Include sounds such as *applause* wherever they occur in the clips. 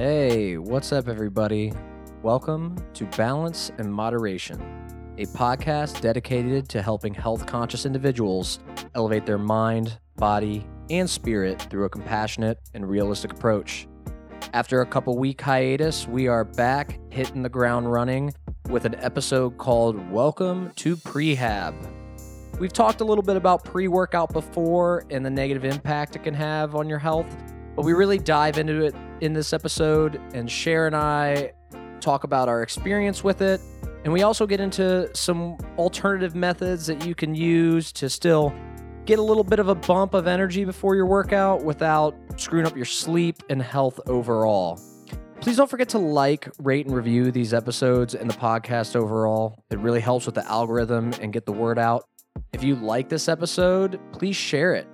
Hey, what's up, everybody? Welcome to Balance and Moderation, a podcast dedicated to helping health conscious individuals elevate their mind, body, and spirit through a compassionate and realistic approach. After a couple week hiatus, we are back hitting the ground running with an episode called Welcome to Prehab. We've talked a little bit about pre workout before and the negative impact it can have on your health, but we really dive into it in this episode, and Cher and I talk about our experience with it. And we also get into some alternative methods that you can use to still get a little bit of a bump of energy before your workout without screwing up your sleep and health overall. Please don't forget to like, rate, and review these episodes and the podcast overall. It really helps with the algorithm and get the word out. If you like this episode, please share it.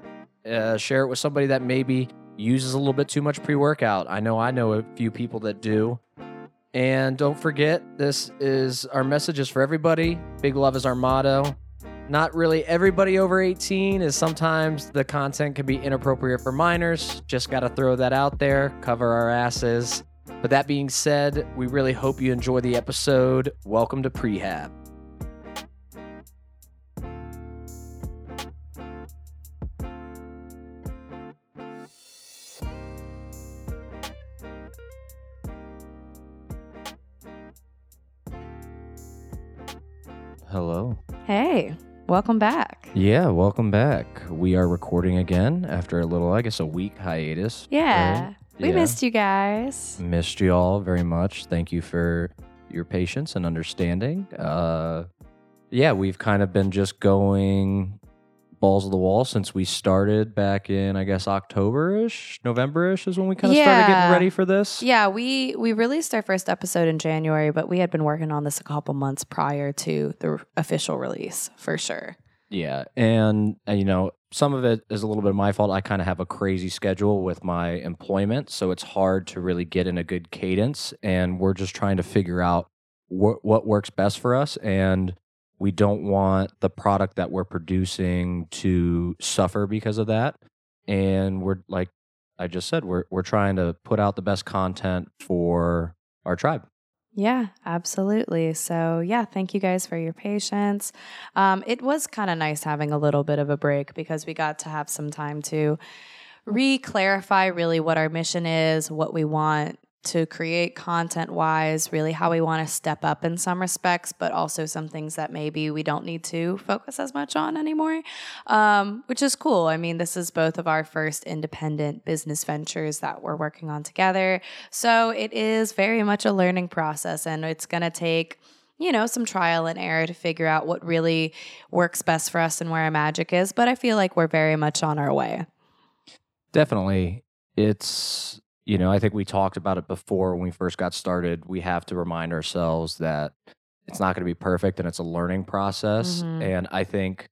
Uh, share it with somebody that maybe uses a little bit too much pre workout. I know I know a few people that do. And don't forget, this is our message is for everybody. Big love is our motto. Not really everybody over 18, is sometimes the content can be inappropriate for minors. Just got to throw that out there, cover our asses. But that being said, we really hope you enjoy the episode. Welcome to Prehab. Welcome back. Yeah, welcome back. We are recording again after a little, I guess, a week hiatus. Yeah, right? we Yeah. missed you guys. Missed you all very much. Thank you for your patience and understanding. Uh, yeah, we've kind of been just going balls of the wall since we started back in, I guess, October ish, November ish is when we kind of started getting ready for this. Yeah, we we released our first episode in January, but we had been working on this a couple months prior to the official release, for sure. Yeah, and, and you know, some of it is a little bit of my fault. I kind of have a crazy schedule with my employment, so it's hard to really get in a good cadence. And we're just trying to figure out wh- what works best for us, and we don't want the product that we're producing to suffer because of that. And we're like I just said, we're we're trying to put out the best content for our tribe. Yeah, absolutely. So, yeah, thank you guys for your patience. Um, it was kind of nice having a little bit of a break because we got to have some time to re clarify really what our mission is, what we want to create content wise, really how we want to step up in some respects, but also some things that maybe we don't need to focus as much on anymore, um, which is cool. I mean, this is both of our first independent business ventures that we're working on together. So it is very much a learning process and it's going to take you know, some trial and error to figure out what really works best for us and where our magic is. But I feel like we're very much on our way. Definitely. It's, you know, I think we talked about it before when we first got started. We have to remind ourselves that it's not going to be perfect and it's a learning process. Mhm. And I think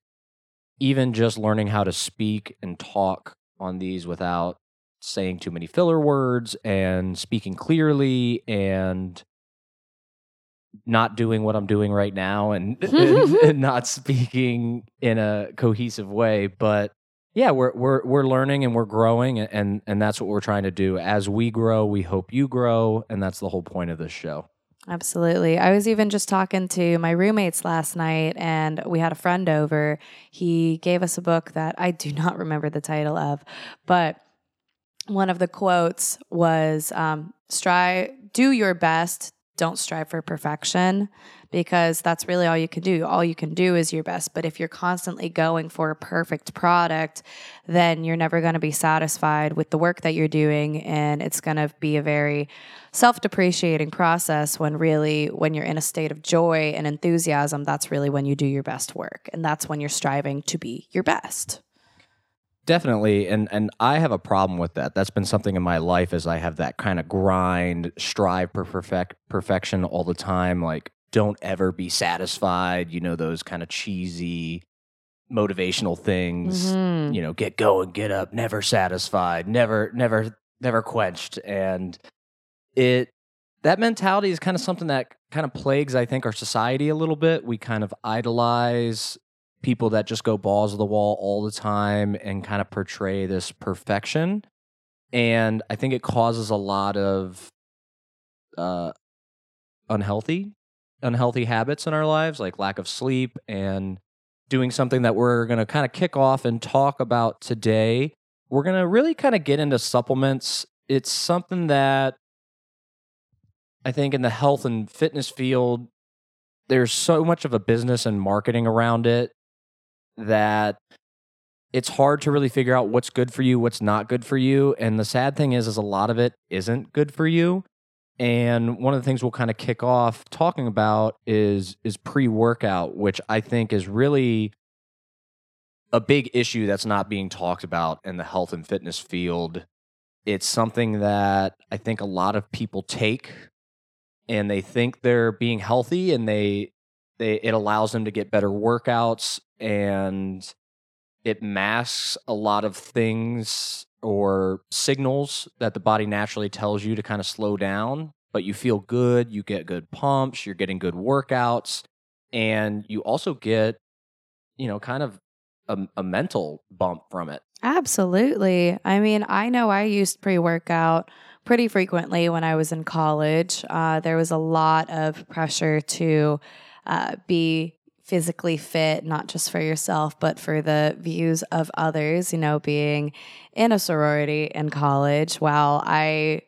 even just learning how to speak and talk on these without saying too many filler words and speaking clearly and not doing what I'm doing right now and, *laughs* and, *laughs* and not speaking in a cohesive way. But yeah, we're we're we're learning and we're growing and, and that's what we're trying to do. As we grow, we hope you grow, and that's the whole point of this show. Absolutely. I was even just talking to my roommates last night, and we had a friend over. He gave us a book that I do *laughs* not remember the title of, but one of the quotes was um, strive, do your best, don't strive for perfection, because that's really all you can do. All you can do is your best. But if you're constantly going for a perfect product, then you're never going to be satisfied with the work that you're doing. And it's going to be a very self depreciating process when really, when you're in a state of joy and enthusiasm, that's really when you do your best work. And that's when you're striving to be your best. Definitely, and and I have a problem with that. That's been something in my life as I have that kind of grind, strive for perfect perfection all the time. Like, don't ever be satisfied. You know those kind of cheesy motivational things. Mhm. You know, get going, get up, never satisfied, never, never, never quenched, and it that mentality is kind of something that kind of plagues, I think, our society a little bit. We kind of idolize people that just go balls of the wall all the time and kind of portray this perfection. And I think it causes a lot of uh, unhealthy, unhealthy habits in our lives, like lack of sleep and doing something that we're going to kind of kick off and talk about today. We're going to really kind of get into supplements. It's something that I think in the health and fitness field, there's so much of a business and marketing around it that it's hard to really figure out what's good for you, what's not good for you. And the sad thing is, is a lot of it isn't good for you. And one of the things we'll kind of kick off talking about is is pre-workout, which I think is really a big issue that's not being talked about in the health and fitness field. It's something that I think a lot of people take and they think they're being healthy and they they it allows them to get better workouts and it masks a lot of things or signals that the body naturally tells you to kind of slow down, but you feel good, you get good pumps, you're getting good workouts, and you also get, you know, kind of a, a mental bump from it. Absolutely. I mean, I know I used pre workout pretty frequently when I was in college. Uh, there was a lot of pressure to uh, be physically fit, not just for yourself, but for the views of others, you know, being in a sorority in college. While I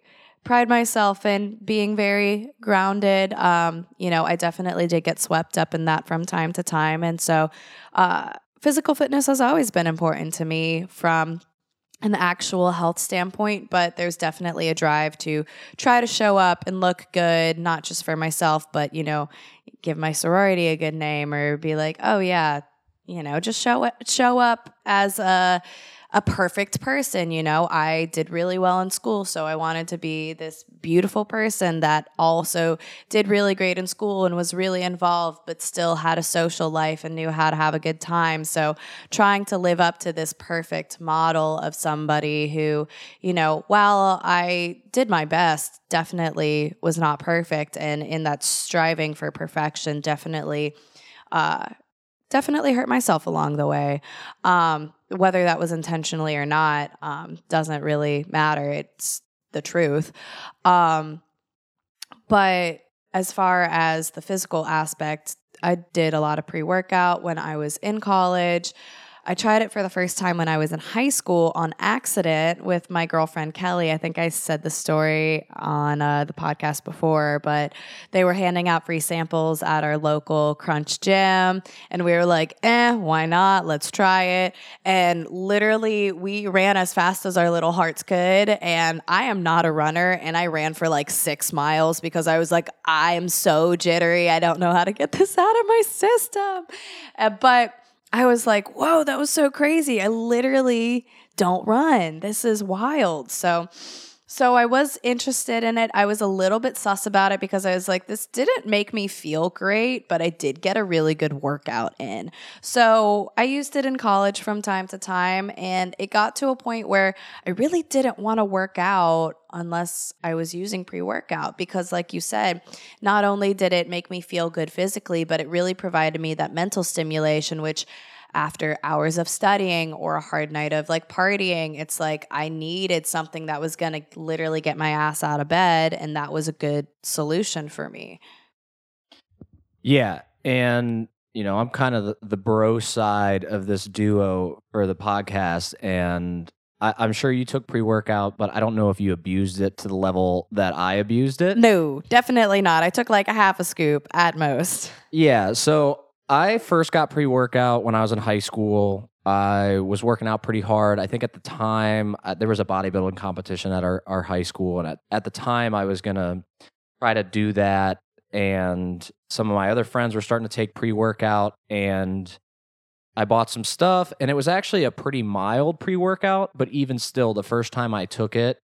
pride myself in being very grounded, um, you know, I definitely did get swept up in that from time to time. And so, uh, physical fitness has always been important to me from an actual health standpoint, but there's definitely a drive to try to show up and look good, not just for myself, but, you know, give my sorority a good name or be like, oh, yeah, you know, just show show up as a a perfect person. You know, I did really well in school, so I wanted to be this beautiful person that also did really great in school and was really involved, but still had a social life and knew how to have a good time. So, trying to live up to this perfect model of somebody who, you know, while I did my best, definitely was not perfect. And in that striving for perfection, definitely. Uh, definitely hurt myself along the way. Um, whether that was intentionally or not um, doesn't really matter. It's the truth. Um, but as far as the physical aspect, I did a lot of pre workout when I was in college. I tried it for the first time when I was in high school on accident with my girlfriend Kelly. I think I said the story on uh, the podcast before, but they were handing out free samples at our local Crunch gym. And we were like, eh, why not? Let's try it. And literally, we ran as fast as our little hearts could. And I am not a runner. And I ran for like six miles because I was like, I am so jittery. I don't know how to get this out of my system. Uh, but I was like, whoa, that was so crazy. I literally don't run. This is wild. So, so I was interested in it. I was a little bit sus about it because I was like, this didn't make me feel great, but I did get a really good workout in. So I used it in college from time to time, and it got to a point where I really didn't want to work out unless I was using pre workout because, like you said, not only did it make me feel good physically, but it really provided me that mental stimulation, which after hours of studying or a hard night of like partying, it's like I needed something that was going to literally get my ass out of bed. And that was a good solution for me. Yeah. And, you know, I'm kind of the, the bro side of this duo for the podcast. And I, am sure you took pre workout, but I don't know if you abused it to the level that I abused it. No, definitely not. I took like a half a scoop at most. Yeah. So I first got pre workout when I was in high school. I was working out pretty hard. I think at the time uh, there was a bodybuilding competition at our, our high school. And at, at the time, I was going to try to do that. And some of my other friends were starting to take pre workout. And I bought some stuff. And it was actually a pretty mild pre workout. But even still, the first time I took it,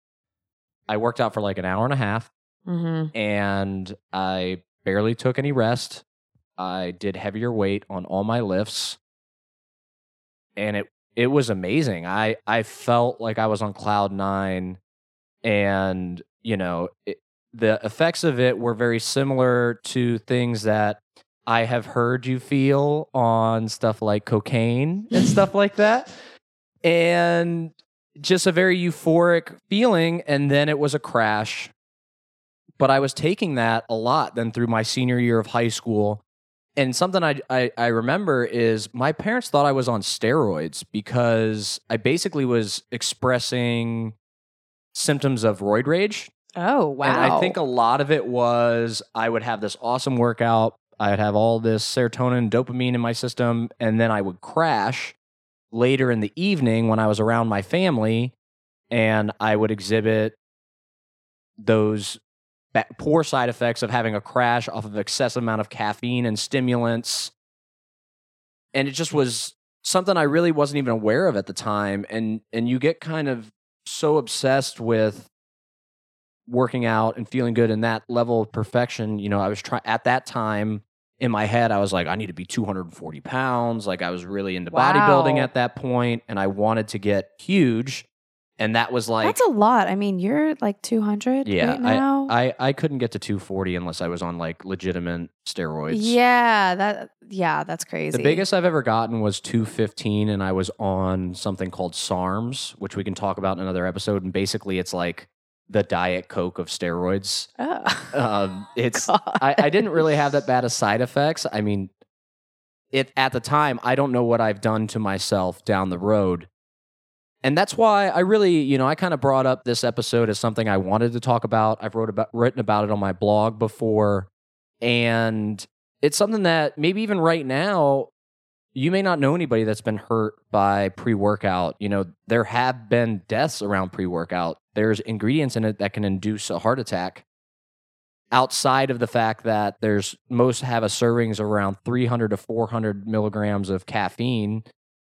I worked out for like an hour and a half. Mm-hmm. And I barely took any rest. I did heavier weight on all my lifts, and it it was amazing. I I felt like I was on cloud nine, and you know it, the effects of it were very similar to things that I have heard you feel on stuff like cocaine and stuff like *laughs* that, and just a very euphoric feeling. And then it was a crash but I was taking that a lot then through my senior year of high school. And something I, I, I remember is my parents thought I was on steroids because I basically was expressing symptoms of roid rage. Oh, wow. And I think a lot of it was I would have this awesome workout. I would have all this serotonin, dopamine in my system, and then I would crash later in the evening when I was around my family and I would exhibit those poor side effects of having a crash off of excessive amount of caffeine and stimulants. And it just was something I really wasn't even aware of at the time. And and you get kind of so obsessed with working out and feeling good and that level of perfection. You know, I was trying at that time in my head, I was like, I need to be 240 pounds. Like I was really into bodybuilding at that point, and I wanted to get huge. And that was like That's a lot. I mean, you're like 200 Yeah, right now. I, I couldn't get to 240 unless I was on like legitimate steroids. yeah, that yeah, that's crazy. The biggest I've ever gotten was 215, and I was on something called SARMs, which we can talk about in another episode. And basically, it's like the Diet Coke of steroids. Oh. Um, *laughs* it's I, I didn't really have that bad of side effects. I mean, it at the time, I don't know what I've done to myself down the road. And that's why I really, you know, I kind of brought up this episode as something I wanted to talk about. I've wrote about written about it on my blog before. And it's something that maybe even right now, you may not know anybody that's been hurt by pre workout. You know, there have been deaths around pre workout. There's ingredients in it that can induce a heart attack outside of the fact that there's most have a servings around 300 to 400 milligrams of caffeine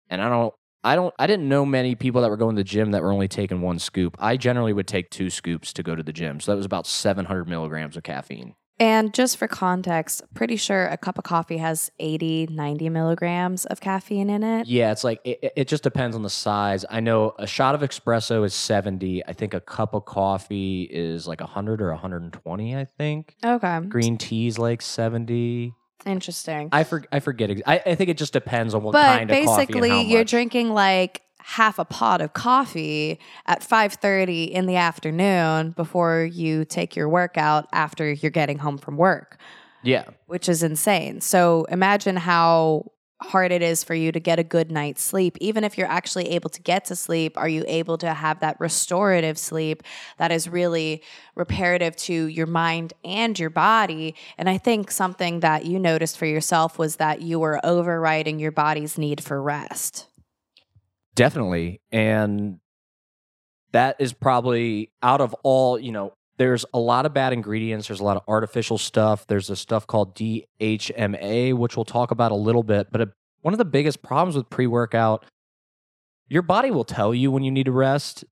and i don't i don't i didn't know many people that were going to the gym that were only taking one scoop. I generally would take two scoops to go to the gym. So that was about 700 milligrams of caffeine. And just for context, pretty sure a cup of coffee has 80, 90 milligrams of caffeine in it. yeah it's like it, it- just depends on the size. I know a shot of espresso is 70 i think a cup of coffee is like 100 or 120 i think. Okay. green tea's like 70 Interesting. I, for, I forget. ex- I, I think it just depends on what but kind of coffee and basically, how you're much. drinking like half a pot of coffee at 5:30 in the afternoon before you take your workout after you're getting home from work, Yeah, which is insane. So imagine how hard it is for you to get a good night's sleep. Even if you're actually able to get to sleep, are you able to have that restorative sleep that is really reparative to your mind and your body? And I think something that you noticed for yourself was that you were overriding your body's need for rest. definitely. And that is probably out of all, you know, there's a lot of bad ingredients. There's a lot of artificial stuff. There's this stuff called DHMA, which we'll talk about a little bit. But a, one of the biggest problems with pre workout, your body will tell you when you need to rest,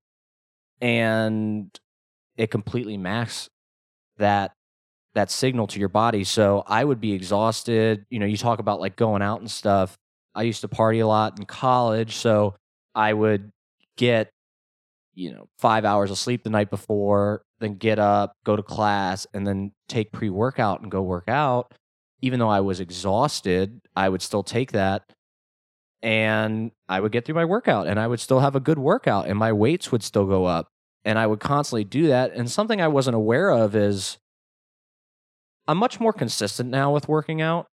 and it completely masks that that signal to your body. So I would be exhausted. You know, you talk about like going out and stuff. I used to party a lot in college, so I would get you know, 5 hours of sleep the night before, then get up, go to class and then take pre-workout and go work out. Even though I was exhausted, I would still take that and I would get through my workout and I would still have a good workout and my weights would still go up and I would constantly do that. And something I wasn't aware of is I'm much more consistent now with working out.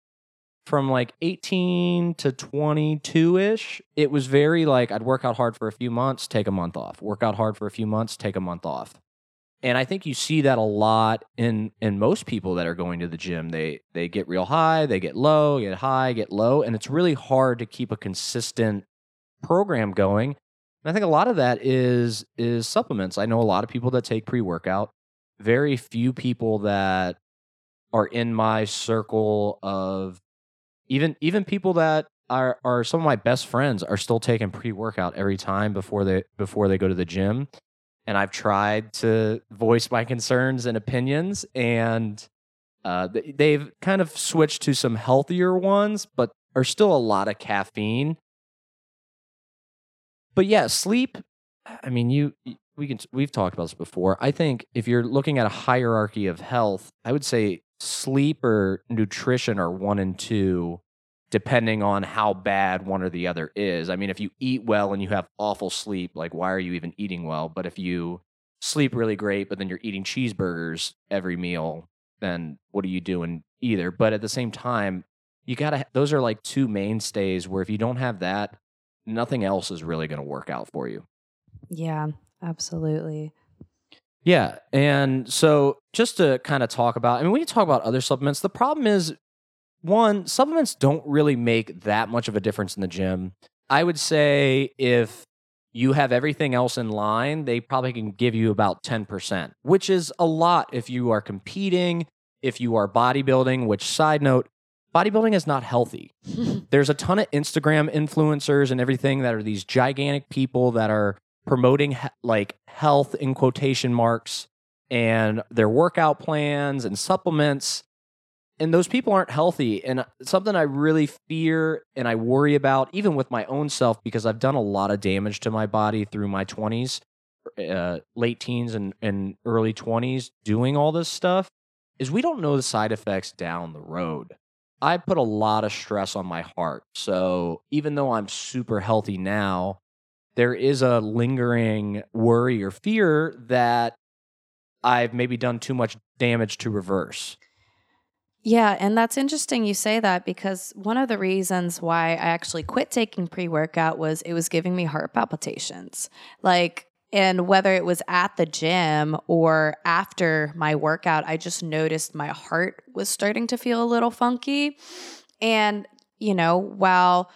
From like 18 to 22 ish, it was very like I'd work out hard for a few months, take a month off. Work out hard for a few months, take a month off. And I think you see that a lot in in most people that are going to the gym. They they get real high, they get low, get high, get low, and it's really hard to keep a consistent program going. And I think a lot of that is is supplements. I know a lot of people that take pre-workout. Very few people that are in my circle of even even people that are are some of my best friends are still taking pre-workout every time before they before they go to the gym. And I've tried to voice my concerns and opinions and uh, they've kind of switched to some healthier ones, but are still a lot of caffeine. But yeah, sleep. I mean, you we can we've talked about this before. I think if you're looking at a hierarchy of health, I would say sleep or nutrition are one and two, depending on how bad one or the other is. I mean, if you eat well and you have awful sleep, like why are you even eating well? But if you sleep really great, but then you're eating cheeseburgers every meal, then what are you doing either? But at the same time, you got to, those are like two mainstays where if you don't have that, nothing else is really going to work out for you. Yeah, absolutely. Yeah. And so just to kind of talk about, I mean, when you talk about other supplements. The problem is, one, supplements don't really make that much of a difference in the gym. I would say if you have everything else in line, they probably can give you about 10%, which is a lot if you are competing, if you are bodybuilding, which, side note, bodybuilding is not healthy. *laughs* There's a ton of Instagram influencers and everything that are these gigantic people that are promoting he- like health in quotation marks and their workout plans and supplements and those people aren't healthy and something i really fear and i worry about even with my own self because i've done a lot of damage to my body through my 20s uh, late teens and, and early 20s doing all this stuff is we don't know the side effects down the road i put a lot of stress on my heart so even though i'm super healthy now there is a lingering worry or fear that I've maybe done too much damage to reverse. Yeah, and that's interesting you say that because one of the reasons why I actually quit taking pre workout was it was giving me heart palpitations. Like, and whether it was at the gym or after my workout, I just noticed my heart was starting to feel a little funky. And, you know, while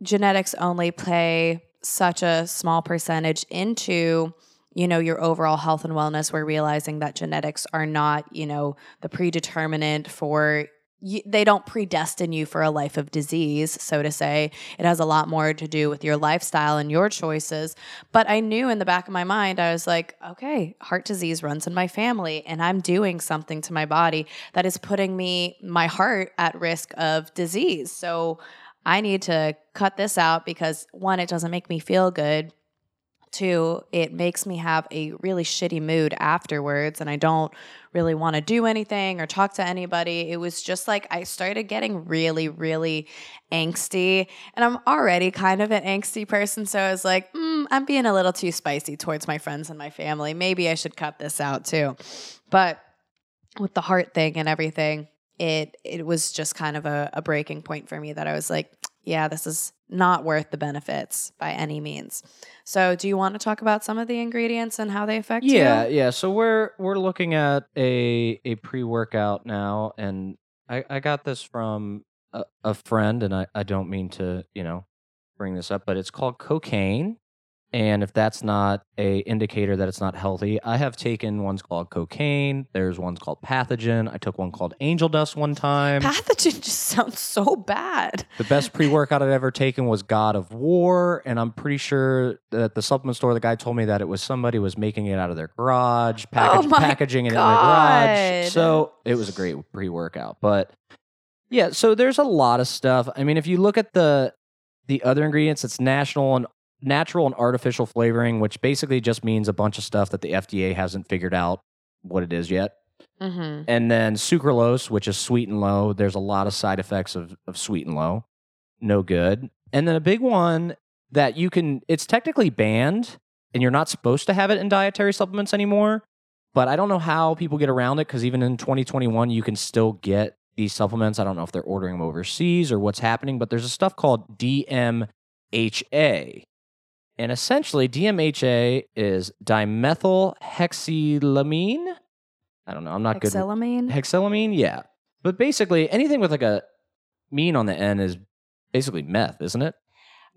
genetics only play such a small percentage into you know your overall health and wellness we're realizing that genetics are not you know the predeterminant for you, they don't predestine you for a life of disease so to say. It has a lot more to do with your lifestyle and your choices. But i knew in the back of my mind i was like okay heart disease runs in my family and i'm doing something to my body that is putting me my heart at risk of disease. So I need to cut this out because one, it doesn't make me feel good. Two, it makes me have a really shitty mood afterwards, and I don't really want to do anything or talk to anybody. It was just like I started getting really, really angsty, and I'm already kind of an angsty person. So I was like, mm, I'm being a little too spicy towards my friends and my family. Maybe I should cut this out too. But with the heart thing and everything, it it was just kind of a, a breaking point for me that I was like, yeah, this is not worth the benefits by any means. So, do you want to talk about some of the ingredients and how they affect yeah, you? Yeah, yeah. So we're we're looking at a a pre workout now, and I I got this from a, a friend, and I I don't mean to you know bring this up, but it's called cocaine. And if that's not a indicator that it's not healthy, I have taken ones called cocaine. There's ones called pathogen. I took one called angel dust one time. Pathogen just *laughs* sounds so bad. The best pre workout I've ever taken was God of War, and I'm pretty sure that the supplement store, the guy told me that it was somebody was making it out of their garage, package, oh packaging it God. in their garage. So it was a great pre workout. But yeah, so there's a lot of stuff. I mean, if you look at the the other ingredients, it's national and natural and artificial flavoring, which basically just means a bunch of stuff that the FDA hasn't figured out what it is yet. Mm-hmm. And then sucralose, which is sweet and low. There's a lot of side effects of, of sweet and low. No good. And then a big one that you can, it's technically banned and you're not supposed to have it in dietary supplements anymore. But I don't know how people get around it because even in 2021, you can still get these supplements. I don't know if they're ordering them overseas or what's happening, but there's a stuff called DMHA. And essentially, DMHA is dimethylhexylamine. I don't know. I'm not good. Hexylamine? Hexylamine, yeah. But basically, anything with like a mean on the end is basically meth, isn't it?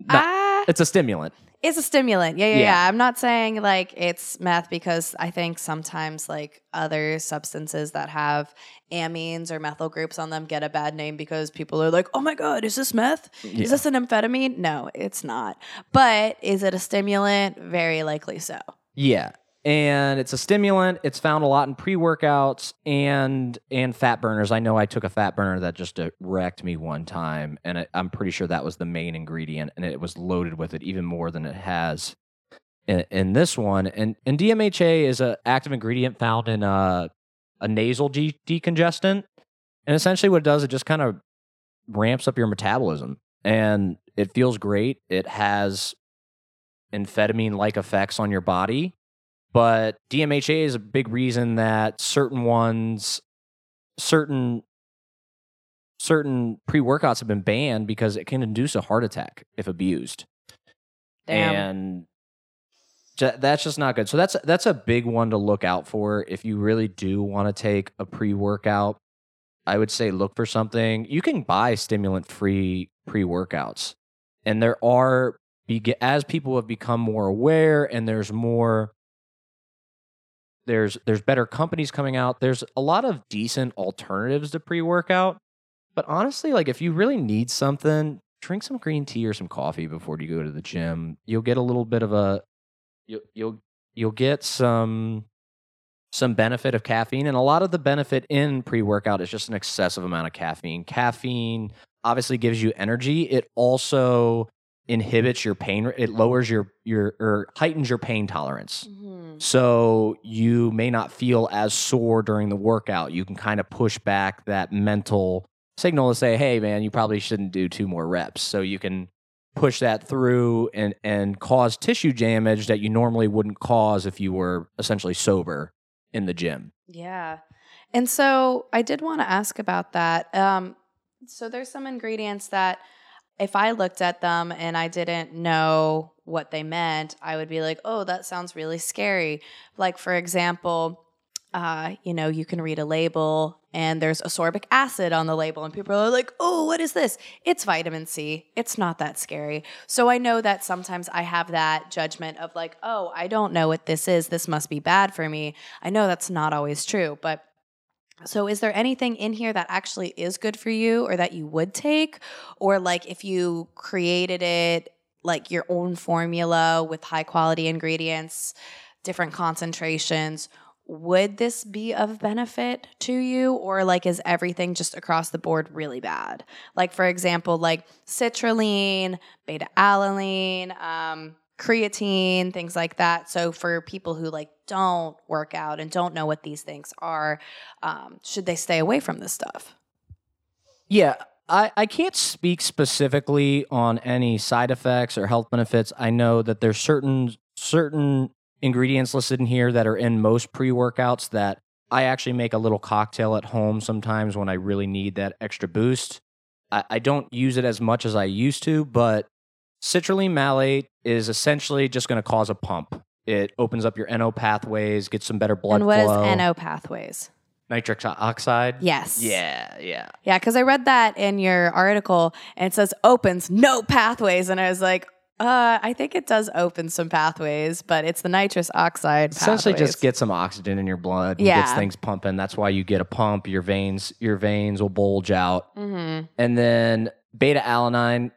Not- it's a stimulant. it's a stimulant. Yeah, yeah, Yeah. yeah, I'm not saying like it's meth because I think sometimes like other substances that have amines or methyl groups on them get a bad name because people are like, "Oh my god, is this meth? Yeah. Is this an amphetamine?" No, it's not. But is it a stimulant? Very likely so. Yeah. And it's a stimulant. It's found a lot in pre-workouts and and fat burners. I know I took a fat burner that just uh, wrecked me one time, and I, I'm pretty sure that was the main ingredient, and it was loaded with it even more than it has in, in this one. And and DMHA is an active ingredient found in a a nasal de- decongestant, and essentially what it does, it just kind of ramps up your metabolism, and it feels great. It has amphetamine like effects on your body But DMHA is a big reason that certain ones, certain certain pre workouts have been banned because it can induce a heart attack if abused. Damn. And that's just not good. So that's that's a big one to look out for if you really do want to take a pre workout. I would say look for something. You can buy stimulant free pre workouts, and there are as people have become more aware and there's more there's there's better companies coming out. There's a lot of decent alternatives to pre workout. But honestly, like if you really need something, drink some green tea or some coffee before you go to the gym. You'll get a little bit of a you'll you'll you'll get some some benefit of caffeine and a lot of the benefit in pre-workout is just an excessive amount of caffeine. Caffeine obviously gives you energy. It also inhibits your pain it lowers your your or heightens your pain tolerance. Mhm. So you may not feel as sore during the workout. You can kind of push back that mental signal to say, "Hey, man, you probably shouldn't do two more reps." So you can push that through and and cause tissue damage that you normally wouldn't cause if you were essentially sober in the gym. Yeah. And so I did want to ask about that. Um, so there's some ingredients that if I looked at them and I didn't know what they meant, I would be like, oh, that sounds really scary. Like, for example, uh, you know, you can read a label and there's ascorbic acid on the label, and people are like, oh, what is this? It's vitamin C. It's not that scary. So I know that sometimes I have that judgment of like, oh, I don't know what this is. This must be bad for me. I know that's not always true, but so is there anything in here that actually is good for you or that you would take? Or like if you created it like your own formula with high quality ingredients, different concentrations, would this be of benefit to you or like is everything just across the board really bad? Like for example, like citrulline, beta alanine, um, creatine, things like that. So for people who like don't work out and don't know what these things are, um, should they stay away from this stuff? Yeah, I, I can't speak specifically on any side effects or health benefits. I know that there's certain certain ingredients listed in here that are in most pre-workouts that I actually make a little cocktail at home sometimes when I really need that extra boost. I, I don't use it as much as I used to, but citrulline malate is essentially just going to cause a pump. It opens up your NO pathways, gets some better blood and what is flow. NO pathways? Nitric oxide. Yes. Yeah, yeah. Yeah, because I read that in your article and it says opens no pathways. And I was like, uh, I think it does open some pathways, but it's the nitrous oxide. essentially pathways. just get some oxygen in your blood and gets things pumping that's why you get a pump your veins your veins will bulge out Mhm. and then beta alanine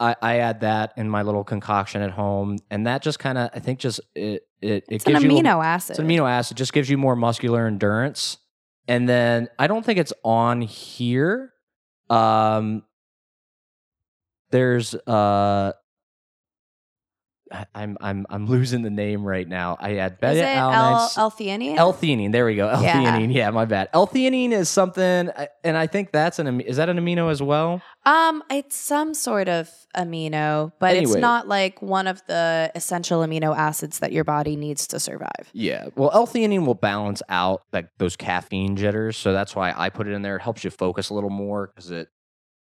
I, I add that in my little concoction at home and that just kind of i think just it it, it It's an gives you amino acid. it's an amino acid just gives you more muscular endurance and then i don't think it's on here um there's uh I'm I'm I'm losing the name right now. I Is beta it alanine. L-theanine? L-theanine. There we go. L-theanine. Yeah, my bad. L-theanine is something, and I think that's an. Is that an amino as well? Um, it's some sort of amino, but it's not like one of the essential amino acids that your body needs to survive. Yeah. Well, L-theanine will balance out like those caffeine jitters, so that's why I put it in there. It helps you focus a little more because it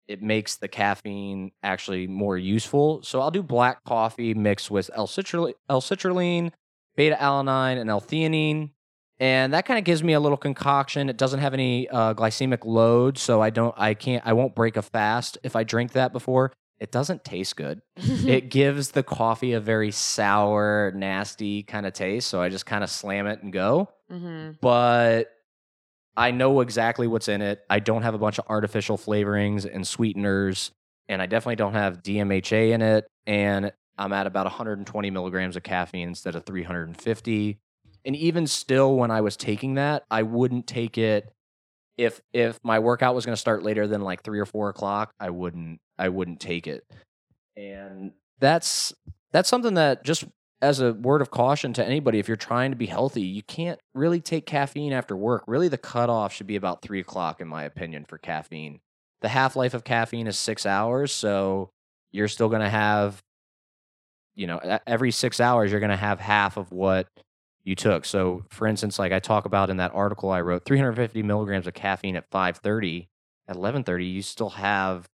it makes the caffeine actually more useful. So I'll do black coffee mixed with L-citrulline, L-citrulline beta alanine, and L-theanine. And that kind of gives me a little concoction. It doesn't have any uh, glycemic load, so I don't, I can't, I won't break a fast if I drink that before. It doesn't taste good. *laughs* it gives the coffee a very sour, nasty kind of taste. So I just kind of slam it and go. Mhm. But I know exactly what's in it. I don't have a bunch of artificial flavorings and sweeteners, and I definitely don't have DMHA in it. And I'm at about 120 milligrams of caffeine instead of 350. And even still, when I was taking that, I wouldn't take it if if my workout was going to start later than like three or four o'clock. I wouldn't I wouldn't take it. And that's that's something that just as a word of caution to anybody, if you're trying to be healthy, you can't really take caffeine after work. Really, the cutoff should be about three o'clock, in my opinion, for caffeine. The half life of caffeine is six hours, so you're still going to have, you know, every six hours, you're going to have half of what you took. So, for instance, like I talk about in that article I wrote, 350 milligrams of caffeine at 5:30. At 11:30, you still have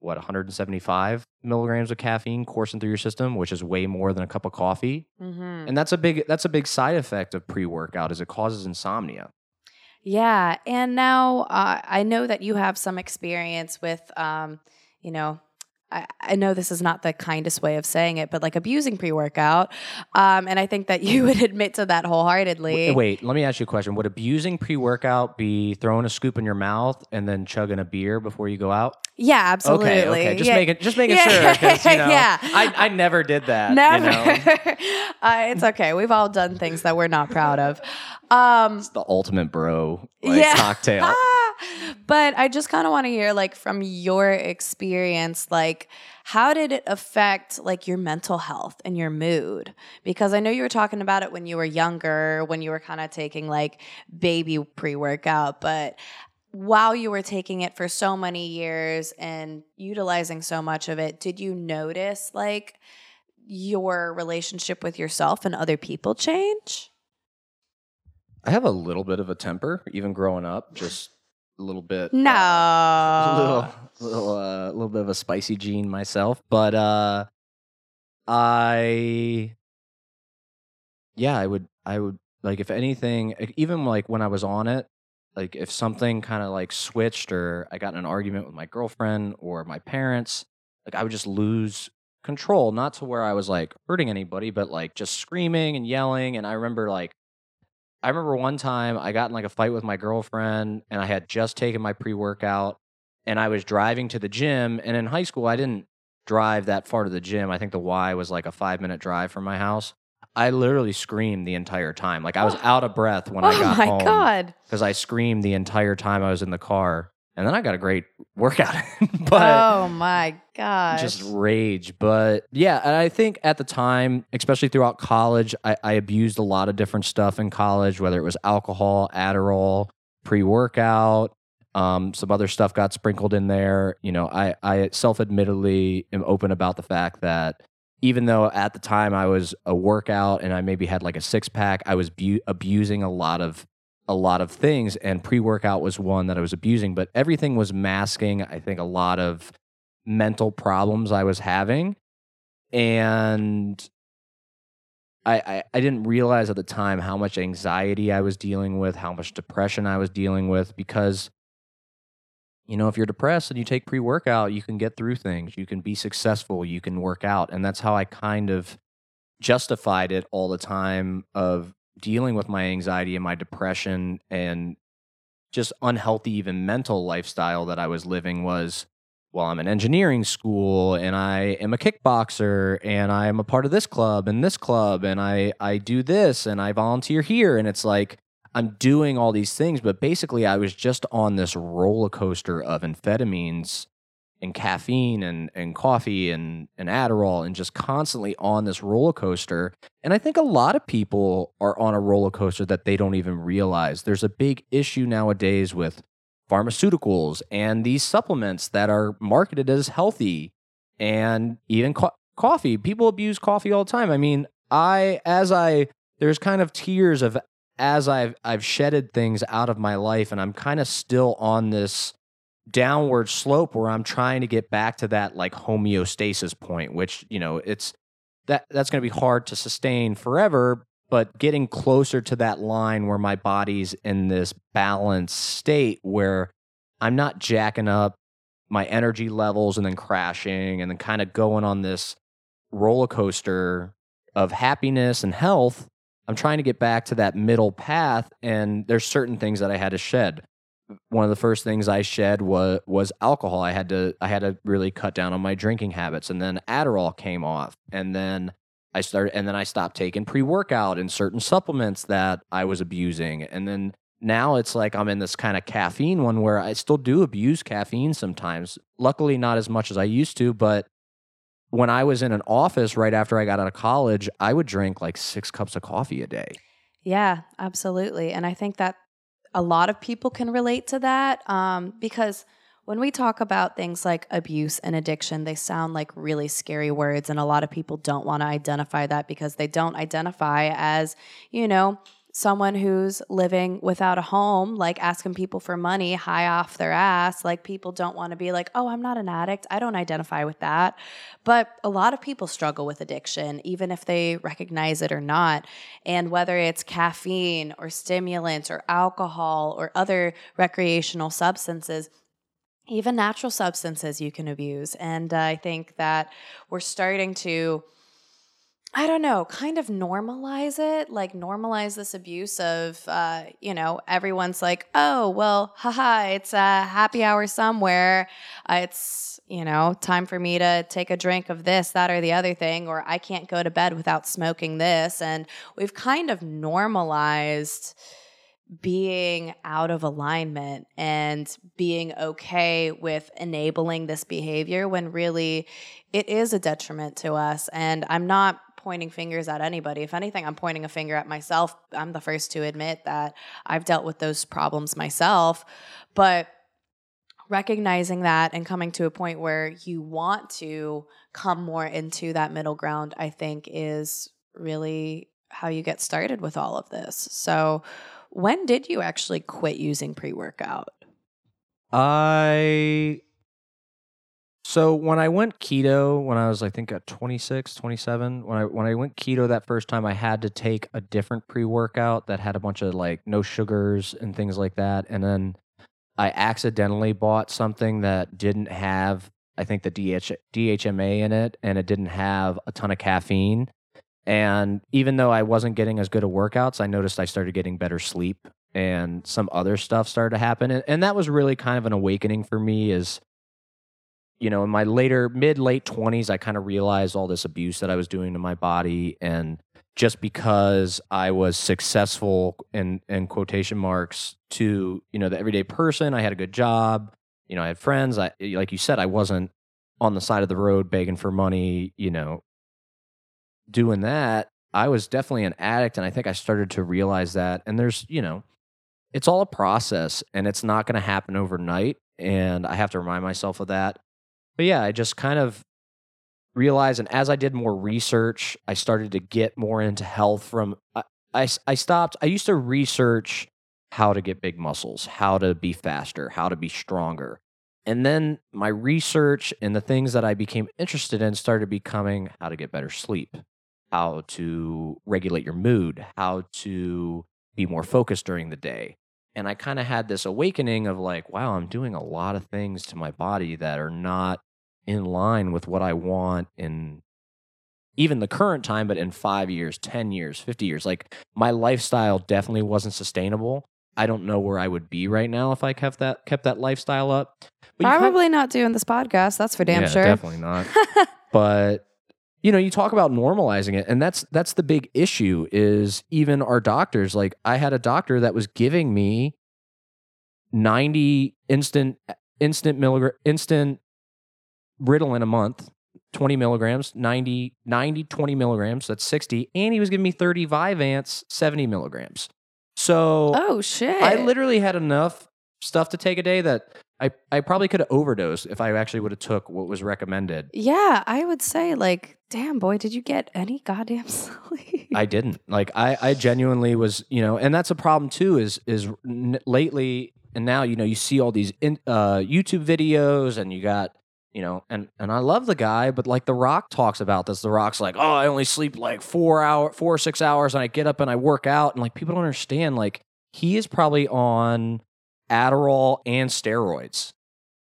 what 175 milligrams of caffeine coursing through your system, which is way more than a cup of coffee. Mm-hmm. And that's a big that's a big side effect of pre-workout is it causes insomnia. Yeah, and now uh, I know that you have some experience with, um, you know, I, I know this is not the kindest way of saying it, but like abusing pre workout. Um, and I think that you *laughs* would admit to that wholeheartedly. W- Wait, let me ask you a question. Would abusing pre-workout be throwing a scoop in your mouth and then chugging a beer before you go out? Yeah, absolutely. Okay, okay. Just yeah. making just making Yeah. sure 'cause, you *laughs* know, Yeah. I, I never did that. Never. You know? *laughs* uh, it's okay. We've all done things that we're not proud of. Um, It's the ultimate bro like, yeah. cocktail. But I just kind of want to hear, like, from your experience, like, how did it affect like your mental health and your mood? Because I know you were talking about it when you were younger, when you were kind of taking like baby pre workout, but while you were taking it for so many years and utilizing so much of it, did you notice like your relationship with yourself and other people change? I have a little bit of a temper, even growing up, just little bit. No. uh, a little, little, uh, little bit of a spicy gene myself, but uh, I, yeah, I would, I would like if anything, even like when I was on it, like if something kind of like switched or I got in an argument with my girlfriend or my parents, like I would just lose control, not to where I was like hurting anybody, but like just screaming and yelling. And I remember like I remember one time I got in like a fight with my girlfriend and I had just taken my pre workout and I was driving to the gym. And in high school, I didn't drive that far to the gym. I think the Y was like a five minute drive from my house. I literally screamed the entire time. Like I was *gasps* out of breath when I oh got my home God. because I screamed the entire time I was in the car. And then I got a great workout *laughs* but oh my gosh. just rage. But yeah, and I think at the time, especially throughout college, I, I abused a lot of different stuff in college, whether it was alcohol, Adderall, pre workout, um, some other stuff got sprinkled in there. You know, I, I self admittedly am open about the fact that even though at the time I was a workout and I maybe had like a six pack, I was bu- abusing a lot of a lot of things and pre-workout was one that I was abusing, but everything was masking I think a lot of mental problems I was having. And I, I, I didn't realize at the time how much anxiety I was dealing with, how much depression I was dealing with, because, you know, if you're depressed and you take pre workout, you can get through things. You can be successful. You can work out. And that's how I kind of justified it all the time of dealing with my anxiety and my depression and just unhealthy, even mental lifestyle that I was living was well, I'm in engineering school and I am a kickboxer and I am a part of this club and this club and I, I do this and I volunteer here. And it's like I'm doing all these things, but basically I was just on this roller coaster of amphetamines and caffeine and, and coffee and, and Adderall and just constantly on this roller coaster. And I think a lot of people are on a roller coaster that they don't even realize. There's a big issue nowadays with pharmaceuticals and these supplements that are marketed as healthy and even co- coffee. People abuse coffee all the time. I mean, I as I there's kind of tears of as I've I've shedded things out of my life and I'm kind of still on this downward slope where I'm trying to get back to that like homeostasis point, which, you know, it's that that's going to be hard to sustain forever, but getting closer to that line where my body's in this balanced state where I'm not jacking up my energy levels and then crashing and then kind of going on this roller coaster of happiness and health. I'm trying to get back to that middle path and there's certain things that I had to shed. One of the first things I shed was was alcohol. I had to I had to really cut down on my drinking habits and then Adderall came off and then I started, and then I stopped taking pre workout and certain supplements that I was abusing. And then now it's like I'm in this kind of caffeine one where I still do abuse caffeine sometimes. Luckily, not as much as I used to, but when I was in an office right after I got out of college, I would drink like six cups of coffee a day. Yeah, absolutely. And I think that a lot of people can relate to that um, because when we talk about things like abuse and addiction, they sound like really scary words. And a lot of people don't want to identify that because they don't identify as, you know, someone who's living without a home, like asking people for money high off their ass. Like people don't want to be like, oh, I'm not an addict. I don't identify with that. But a lot of people struggle with addiction, even if they recognize it or not. And whether it's caffeine or stimulants or alcohol or other recreational substances, even natural substances you can abuse. And uh, I think that we're starting to I don't know, kind of normalize it, like normalize this abuse of, uh, you know, everyone's like, oh, well, haha, it's a happy hour somewhere. Uh, it's, you know, time for me to take a drink of this, that, or the other thing, or I can't go to bed without smoking this. And we've kind of normalized being out of alignment and being okay with enabling this behavior when really it is a detriment to us. And I'm not pointing fingers at anybody. If anything, I'm pointing a finger at myself. I'm the first to admit that I've dealt with those problems myself. But recognizing that and coming to a point where you want to come more into that middle ground, I think is really how you get started with all of this. So, when did you actually quit using pre workout? I so when I went keto, when I was I think at 26, 27, when I when I went keto that first time, I had to take a different pre-workout that had a bunch of like no sugars and things like that. And then I accidentally bought something that didn't have I think the DH, DHMA in it and it didn't have a ton of caffeine. And even though I wasn't getting as good of workouts, I noticed I started getting better sleep and some other stuff started to happen. And, and that was really kind of an awakening for me is you know, in my later mid late 20s, I kind of realized all this abuse that I was doing to my body and just because I was successful in in quotation marks to, you know, the everyday person, I had a good job, you know, I had friends, I like you said I wasn't on the side of the road begging for money, you know, doing that. I was definitely an addict and I think I started to realize that and there's, you know, it's all a process and it's not going to happen overnight and I have to remind myself of that but yeah, I just kind of realized, and as I did more research, I started to get more into health. From I, I, I stopped. I used to research how to get big muscles, how to be faster, how to be stronger. And then my research and the things that I became interested in started becoming how to get better sleep, how to regulate your mood, how to be more focused during the day. And I kind of had this awakening of like, wow, I'm doing a lot of things to my body that are not in line with what I want in even the current time, but in five years, 10 years, 50 years. Like my lifestyle definitely wasn't sustainable. I don't know where I would be right now if I kept that kept that lifestyle up. But Probably not doing this podcast. That's for damn yeah, sure. Definitely not. *laughs* but you know, you talk about normalizing it, and that's that's the big issue. Is even our doctors like I had a doctor that was giving me ninety instant instant milligram instant Ritalin a month, 20 milligrams, 90, 90, 20 milligrams, that's 60. And he was giving me 30 Vyvanse, 70 milligrams. So oh shit. I literally had enough stuff to take a day that I, I probably could have overdosed if I actually would have took what was recommended. Yeah, I would say like, damn boy, did you get any goddamn *laughs* sleep? I didn't. Like I, I genuinely was, you know, and that's a problem too. Is is n- lately and now you know you see all these in, uh, YouTube videos and you got you know and and i love the guy but like the rock talks about this. The rock's like oh i only sleep like four hour four or six hours and i get up and i work out and like people don't understand like he is probably on adderall and steroids.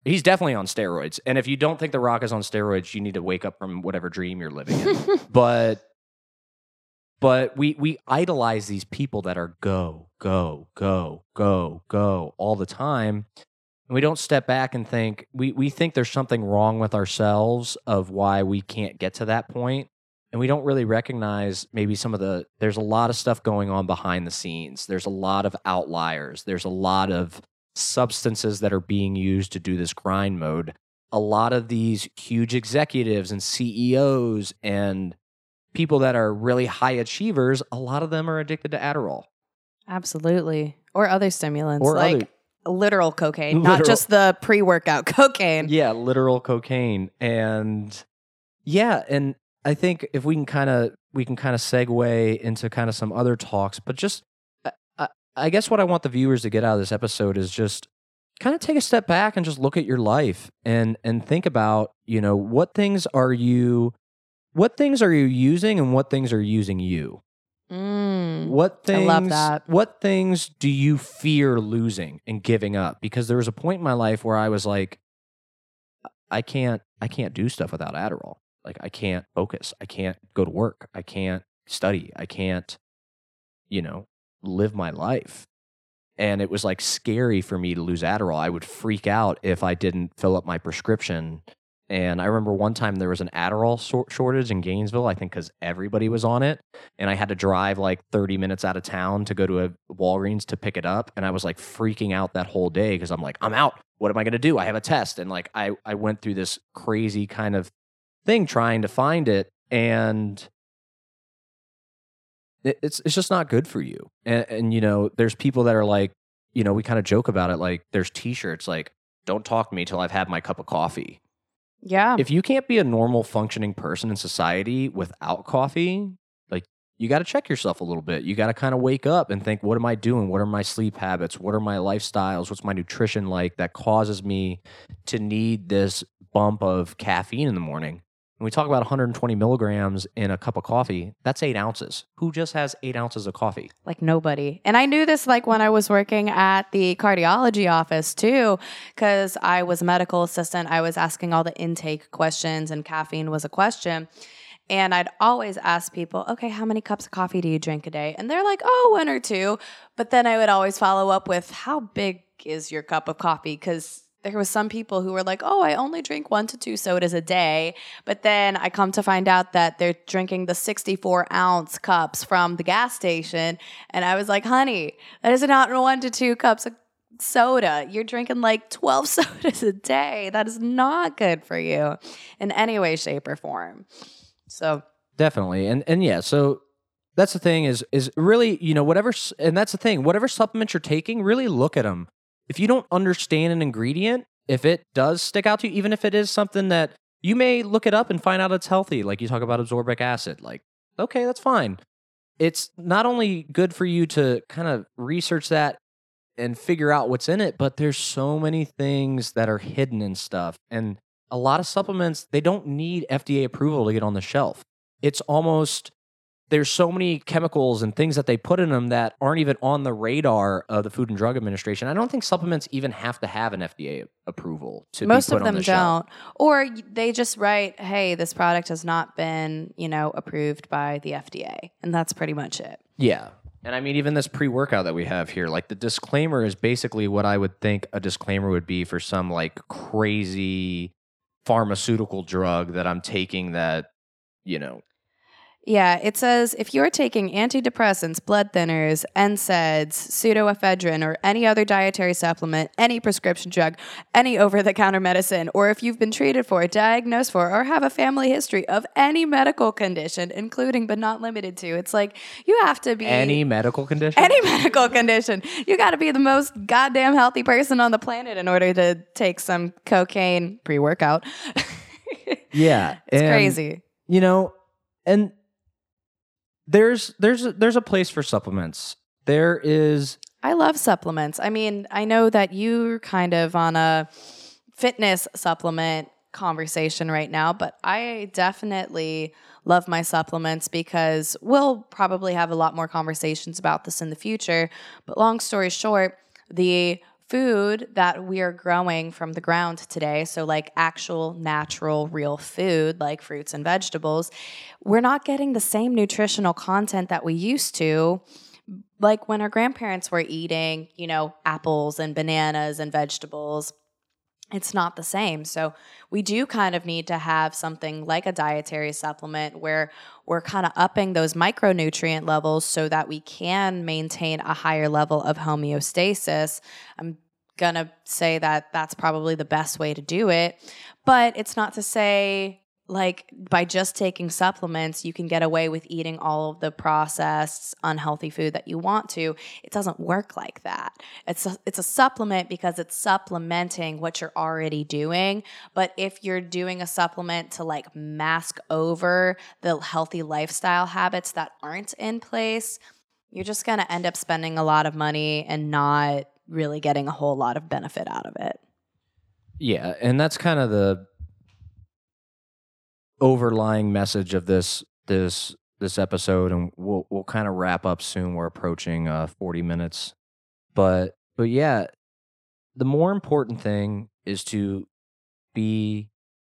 He's definitely on steroids and if you don't think the rock is on steroids you need to wake up from whatever dream you're living in. *laughs* But but we we idolize these people that are go go go go go all the time we don't step back and think we, we think there's something wrong with ourselves of why we can't get to that point and we don't really recognize maybe some of the there's a lot of stuff going on behind the scenes. There's a lot of outliers. There's a lot of substances that are being used to do this grind mode. A lot of these huge executives and CEOs and people that are really high achievers a lot of them are addicted to Adderall. Absolutely. Or other stimulants or like other, literal cocaine, not just the pre workout *laughs* cocaine. yeah, literal cocaine. And yeah, and I think if we can kind of we can kind of segue into kind of some other talks, but just I, I, I guess what I want the viewers to get out of this episode is just kind of take a step back and just look at your life and and think about you know what things are you what things are you using and what things are using you Mm. what I things love that. what things do you fear losing and giving up? Because there was a point in my life where i was like i can't i can't do stuff without adderall. Like i can't focus. I can't go to work. I can't study. I can't you know live my life. And it was like scary for me to lose adderall. I would freak out if i didn't fill up my prescription and i remember one time there was an adderall sor- shortage in gainesville i think because everybody was on it and I had to drive like 30 minutes out of town to go to a Walgreens to pick it up. And I was like freaking out that whole day because I'm like, I'm out. What am I going to do? I have a test. And like, I, I went through this crazy kind of thing trying to find it. And it, it's, it's just not good for you. And, and, you know, there's people that are like, you know, we kind of joke about it. Like, there's t shirts like, don't talk to me till I've had my cup of coffee Yeah. if you can't be a normal functioning person in society without coffee, like you got to check yourself a little bit. You got to kind of wake up and think, what am I doing? What are my sleep habits? What are my lifestyles? What's my nutrition like that causes me to need this bump of caffeine in the morning? When we talk about 120 milligrams in a cup of coffee, that's eight ounces. Who just has eight ounces of coffee? like nobody. And I knew this like when I was working at the cardiology office too, because I was a medical assistant. I was asking all the intake questions, and caffeine was a question. And I'd always ask people, okay, how many cups of coffee do you drink a day? And they're like, oh, one or two. But then I would always follow up with, how big is your cup of coffee? Because there was some people who were like, "Oh, I only drink 1 to 2 sodas a day." But then I come to find out that they're drinking the 64 ounce cups from the gas station, and I was like, "Honey, that is not 1 to 2 cups of soda. You're drinking like 12 *laughs* sodas a day. That is not good for you in any way shape or form." So, Definitely. And and yeah, so that's the thing is is really, you know, whatever and that's the thing, whatever supplements you're taking, really look at them. If you don't understand an ingredient, if it does stick out to you, even if it is something that you may look it up and find out it's healthy, like you talk about absorbic acid, like okay, that's fine. It's not only good for you to kind of research that and figure out what's in it, but there's so many things that are hidden and stuff. And a lot of supplements, they don't need FDA approval to get on the shelf. It's almost there's so many chemicals and things that they put in them that aren't even on the radar of the Food and Drug Administration. I don't think supplements even have to have an FDA approval to most of them the don't. Or they just write, "Hey, this product has not been, you know, approved by the FDA." And that's pretty much it. Yeah. And I mean, even this pre workout that we have here, like the disclaimer is basically what I would think a disclaimer would be for some like crazy pharmaceutical drug that I'm taking that, you know, Yeah, it says if you're taking antidepressants, blood thinners, NSAIDs, pseudoephedrine, or any other dietary supplement, any prescription drug, any over the counter medicine, or if you've been treated for, diagnosed for, or have a family history of any medical condition, including but not limited to, it's like you have to be any medical condition. any *laughs* medical condition. You got to be the most goddamn healthy person on the planet in order to take some cocaine pre workout. *laughs* yeah. it's crazy. You know, and there's there's there's a place for supplements. There is I love supplements. I mean, I know that you're kind of on a fitness supplement conversation right now, but I definitely love my supplements because we'll probably have a lot more conversations about this in the future. But long story short, the food that we are growing from the ground today, so like actual natural real food like fruits and vegetables, we're not getting the same nutritional content that we used to like when our grandparents were eating, you know, apples and bananas and vegetables, it's not the same. So we do kind of need to have something like a dietary supplement where we're kind of upping those micronutrient levels so that we can maintain a higher level of homeostasis. I'm to say that that's probably the best way to do it, but it's not to say like by just taking supplements, you can get away with eating all of the processed, unhealthy food that you want to. It doesn't work like that. It's a, it's a supplement because it's supplementing what you're already doing. But if you're doing a supplement to like mask over the healthy lifestyle habits that aren't in place, you're just going to end up spending a lot of money and not really getting a whole lot of benefit out of it. Yeah, and that's kind of the overlying message of this this this episode and we'll we'll kind of wrap up soon. We're approaching uh 40 minutes. But but yeah the more important thing is to be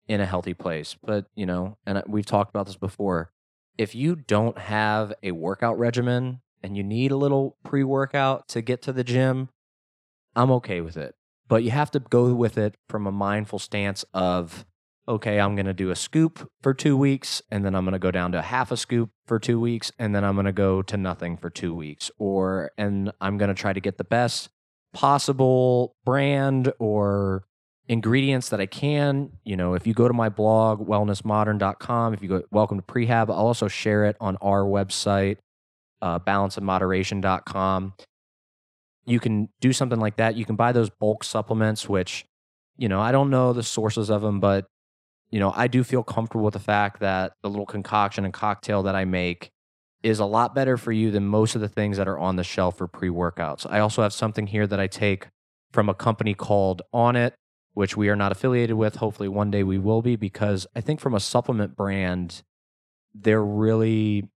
in a healthy place. But you know and we've talked about this before. If you don't have a workout regimen and you need a little pre-workout to get to the gym i'm okay with it but you have to go with it from a mindful stance of okay, I'm going to do a scoop for two weeks, and then I'm going to go down to half a scoop for two weeks, and then I'm going to go to nothing for two weeks. Or, and I'm going to try to get the best possible brand or ingredients that I can. You know, if you go to my blog, wellnessmodern.com, if you go, welcome to prehab, I'll also share it on our website, uh, balanceandmoderation.com. You can do something like that. You can buy those bulk supplements, which, you know, I don't know the sources of them, but you know, I do feel comfortable with the fact that the little concoction and cocktail that I make is a lot better for you than most of the things that are on the shelf for pre workouts. I also have something here that I take from a company called Onnit, which we are not affiliated with. Hopefully, one day we will be, because I think from a supplement brand, they're really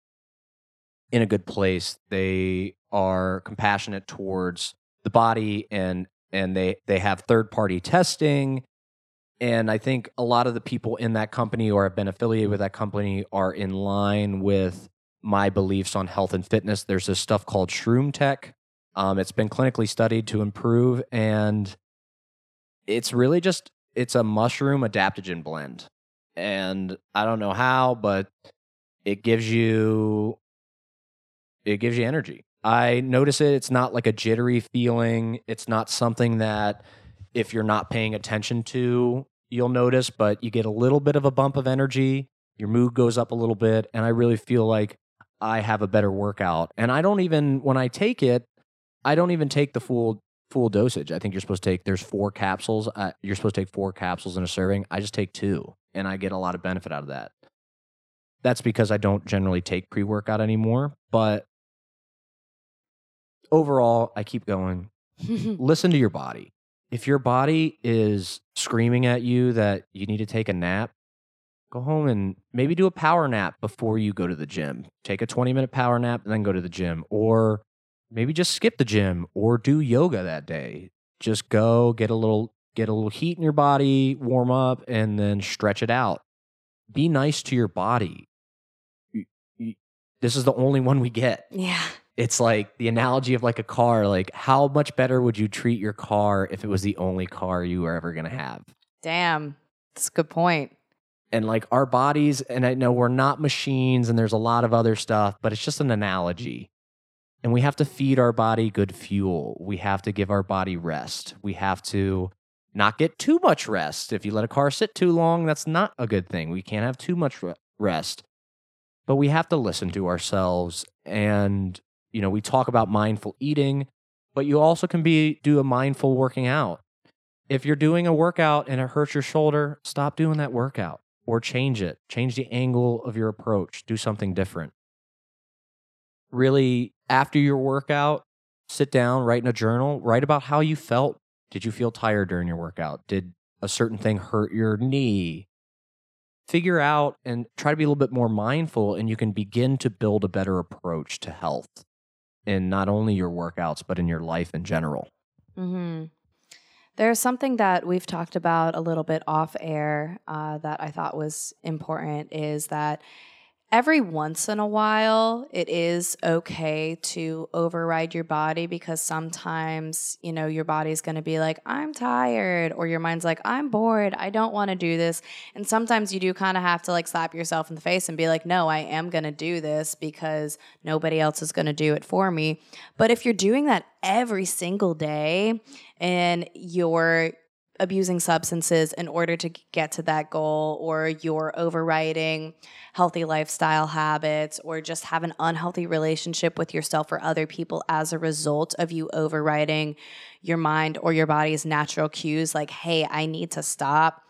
in a good place. They are compassionate towards the body and and they they have third party testing and I think a lot of the people in that company or have been affiliated with that company are in line with my beliefs on health and fitness. There's this stuff called Shroom Tech. Um, it's been clinically studied to improve, and it's really just it's a mushroom adaptogen blend. And I don't know how, but it gives you it gives you energy. I notice it. It's not like a jittery feeling. It's not something that if you're not paying attention to, you'll notice, but you get a little bit of a bump of energy. Your mood goes up a little bit. And I really feel like I have a better workout. And I don't even, when I take it, I don't even take the full full dosage. I think you're supposed to take there's four capsules. Uh, you're supposed to take four capsules in a serving. I just take two, and I get a lot of benefit out of that. That's because I don't generally take pre workout anymore. But overall, I keep going. *laughs* Listen to your body if your body is screaming at you that you need to take a nap, go home and maybe do a power nap before you go to the gym. Take a 20 minute power nap and then go to the gym. Or maybe just skip the gym or do yoga that day. Just go get a little get a little heat in your body, warm up and then stretch it out. Be nice to your body. This is the only one we get. Yeah it's like the analogy of like a car like how much better would you treat your car if it was the only car you were ever going to have? Damn that's a good point. and like our bodies and i know we're not machines and there's a lot of other stuff but it's just an analogy. And we have to feed our body good fuel. We have to give our body rest. We have to not get too much rest. If you let a car sit too long that's not a good thing. We can't have too much rest. But we have to listen to ourselves and you know, we talk about mindful eating, but you also can be do a mindful working out. If you're doing a workout and it hurts your shoulder, stop doing that workout or change it. Change the angle of your approach. Do something different. Really, after your workout, sit down, write in a journal, write about how you felt. Did you feel tired during your workout? Did a certain thing hurt your knee? Figure out and try to be a little bit more mindful, and you can begin to build a better approach to health in not only your workouts but in your life in general. Mm-hmm. There's something that we've talked about a little bit off air uh, that I thought was important is that every once in a while it is okay to override your body because sometimes you know your body's going to be like i'm tired or your mind's like i'm bored i don't want to do this and sometimes you do kind of have to like slap yourself in the face and be like no i am going to do this because nobody else is going to do it for me but if you're doing that every single day and you're abusing substances in order to get to that goal, or you're overriding healthy lifestyle habits, or just have an unhealthy relationship with yourself or other people as a result of you overriding your mind or your body's natural cues, like, hey, I need to stop.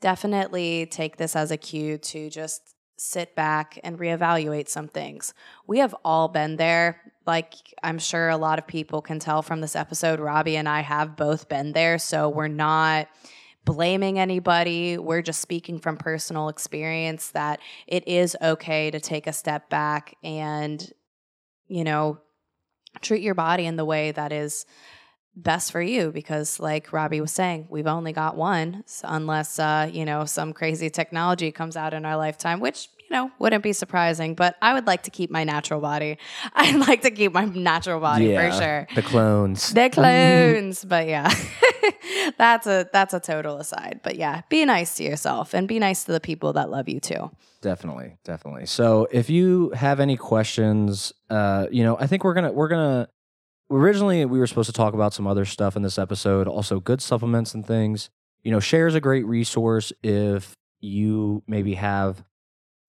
Definitely take this as a cue to just sit back and reevaluate some things. We have all been there. Like I'm sure a lot of people can tell from this episode, Robbie and I have both been there. So we're not blaming anybody. We're just speaking from personal experience that it is okay to take a step back and, you know, treat your body in the way that is best for you because like robbie was saying we've only got one so unless uh, you know some crazy technology comes out in our lifetime which you know wouldn't be surprising but i would like to keep my natural body *laughs* i'd like to keep my natural body yeah, for sure The clones. the *laughs* clones but yeah *laughs* that's a that's a total aside but yeah be nice to yourself and be nice to the people that love you too Definitely, definitely. So if you have any questions, uh, you know, I think we're gonna we're gonna originally we were supposed to talk about some other stuff in this episode, also good supplements and things. You know, share is a great resource if you maybe have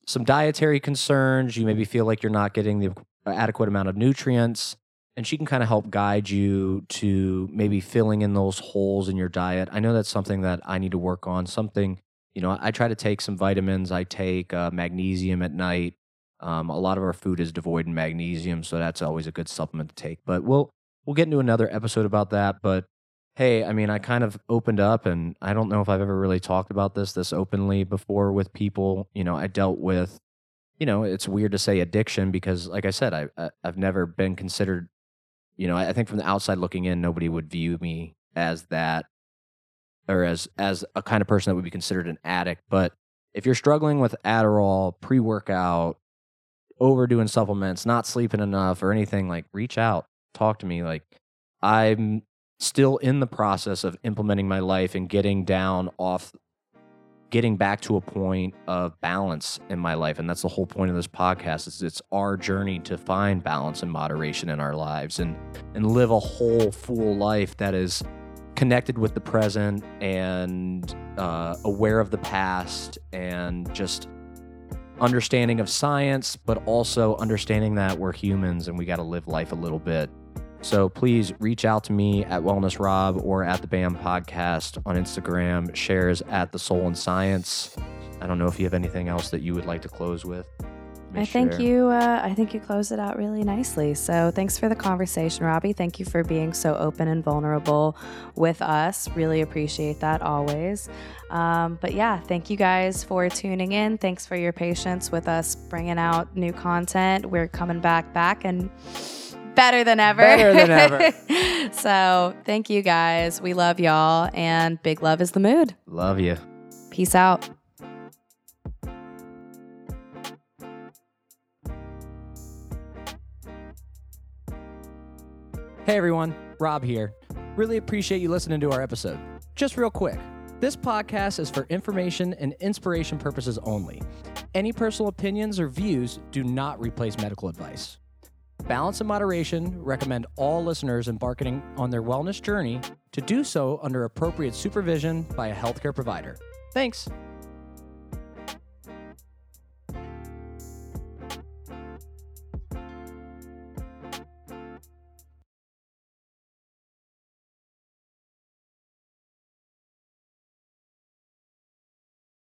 some dietary concerns, you maybe feel like you're not getting the adequate amount of nutrients, and she can kind of help guide you to maybe filling in those holes in your diet. I know that's something that I need to work on. Something, you know, I try to take some vitamins. I take uh, magnesium at night. Um, a lot of our food is devoid in magnesium, so that's always a good supplement to take. But we'll we'll get into another episode about that. But hey, I mean, I kind of opened up, and I don't know if I've ever really talked about this this openly before with people. You know, I dealt with, you know, it's weird to say addiction because, like I said, I, I I've never been considered. You know, I think from the outside looking in, nobody would view me as that or as as a kind of person that would be considered an addict. But if you're struggling with Adderall, pre workout, overdoing supplements, not sleeping enough, or anything, like reach out, talk to me. Like I'm still in the process of implementing my life and getting down off getting back to a point of balance in my life and that's the whole point of this podcast is it's our journey to find balance and moderation in our lives and and live a whole full life that is connected with the present and uh, aware of the past and just understanding of science, but also understanding that we're humans and we got to live life a little bit. So please reach out to me at Wellness Rob or at the BAM Podcast on Instagram, shares at the Soul and Science. I don't know if you have anything else that you would like to close with. I think you uh, I think you closed it out really nicely. So thanks for the conversation, Robbie. Thank you for being so open and vulnerable with us. Really appreciate that always. Um, but yeah, thank you guys for tuning in. Thanks for your patience with us bringing out new content. We're coming back back and better than ever. Better than ever. *laughs* so thank you guys. We love y'all and big love is the mood. Love you. Peace out. Hey everyone, Rob here. Really appreciate you listening to our episode. Just real quick, this podcast is for information and inspiration purposes only. Any personal opinions or views do not replace medical advice. Balance and Moderation recommend all listeners embarking on their wellness journey to do so under appropriate supervision by a healthcare provider. Thanks.